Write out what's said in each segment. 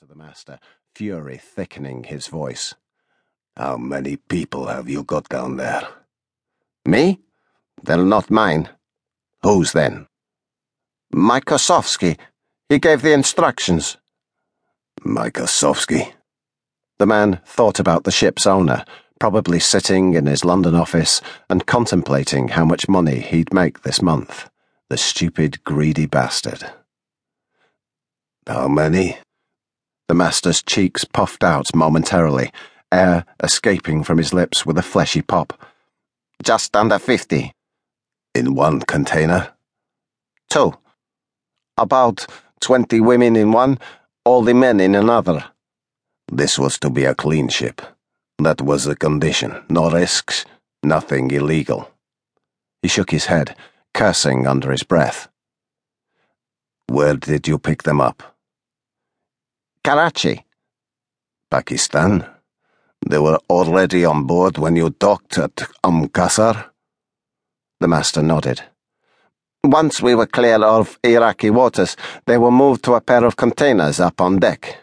to the master, fury thickening his voice. How many people have you got down there? Me? They're not mine. Whose then? Mykosovsky. He gave the instructions. Mykosovsky? The man thought about the ship's owner, probably sitting in his London office and contemplating how much money he'd make this month. The stupid, greedy bastard. How many? The master's cheeks puffed out momentarily, air escaping from his lips with a fleshy pop. Just under fifty. In one container? Two. About twenty women in one, all the men in another. This was to be a clean ship. That was the condition. No risks, nothing illegal. He shook his head, cursing under his breath. Where did you pick them up? Karachi. Pakistan? They were already on board when you docked at Qasr? The master nodded. Once we were clear of Iraqi waters, they were moved to a pair of containers up on deck.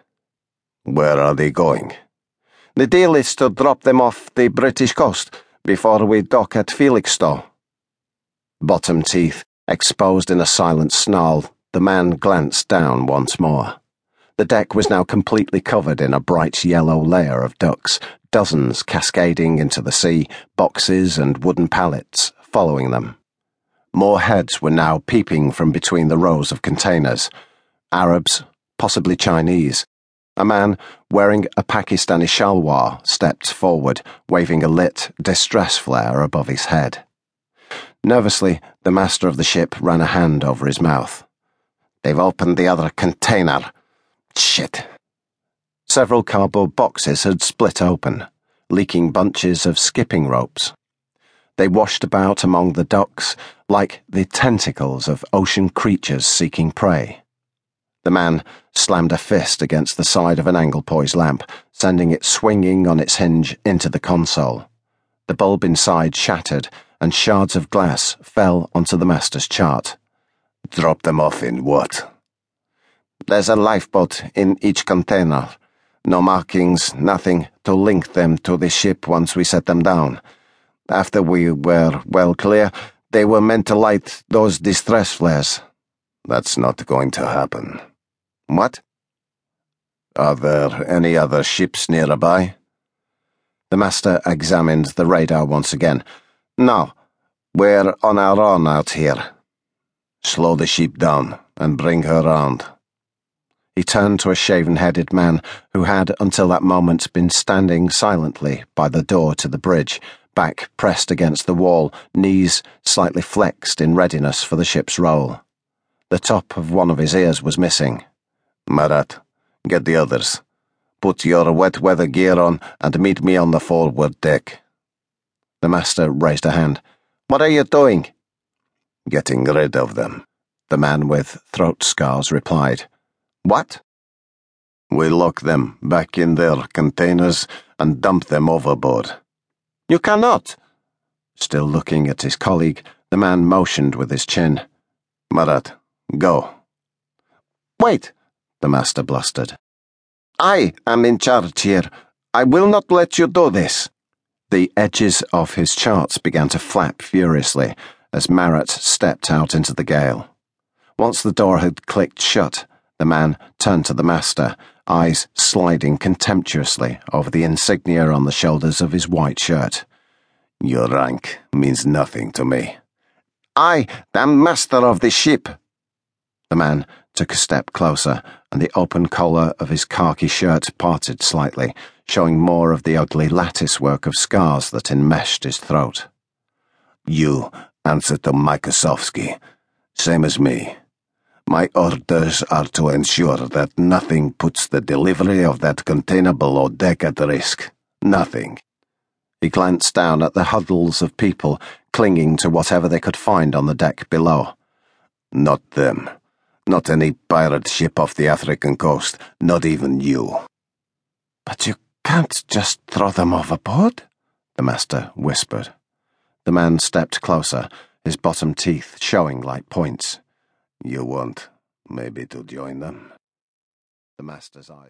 Where are they going? The deal is to drop them off the British coast before we dock at Felixstowe. Bottom teeth exposed in a silent snarl, the man glanced down once more. The deck was now completely covered in a bright yellow layer of ducks, dozens cascading into the sea, boxes and wooden pallets following them. More heads were now peeping from between the rows of containers. Arabs, possibly Chinese. A man wearing a Pakistani shalwar stepped forward, waving a lit distress flare above his head. Nervously, the master of the ship ran a hand over his mouth. They've opened the other container. Shit. Several cardboard boxes had split open, leaking bunches of skipping ropes. They washed about among the ducks like the tentacles of ocean creatures seeking prey. The man slammed a fist against the side of an Anglepoise lamp, sending it swinging on its hinge into the console. The bulb inside shattered, and shards of glass fell onto the master's chart. Drop them off in what? There's a lifeboat in each container. No markings, nothing to link them to the ship once we set them down. After we were well clear, they were meant to light those distress flares. That's not going to happen. What? Are there any other ships nearby? The master examined the radar once again. No, we're on our own out here. Slow the ship down and bring her round. He turned to a shaven headed man who had, until that moment, been standing silently by the door to the bridge, back pressed against the wall, knees slightly flexed in readiness for the ship's roll. The top of one of his ears was missing. Marat, get the others. Put your wet weather gear on and meet me on the forward deck. The master raised a hand. What are you doing? Getting rid of them, the man with throat scars replied. What? We lock them back in their containers and dump them overboard. You cannot. Still looking at his colleague, the man motioned with his chin. Marat, go. Wait, the master blustered. I am in charge here. I will not let you do this. The edges of his charts began to flap furiously as Marat stepped out into the gale. Once the door had clicked shut, the man turned to the master, eyes sliding contemptuously over the insignia on the shoulders of his white shirt. Your rank means nothing to me. I am master of the ship. The man took a step closer, and the open collar of his khaki shirt parted slightly, showing more of the ugly lattice work of scars that enmeshed his throat. You answer to Mykosovsky, same as me. My orders are to ensure that nothing puts the delivery of that container below deck at risk. Nothing. He glanced down at the huddles of people clinging to whatever they could find on the deck below. Not them. Not any pirate ship off the African coast. Not even you. But you can't just throw them overboard, the master whispered. The man stepped closer, his bottom teeth showing like points. You want, maybe, to join them? The master's eyes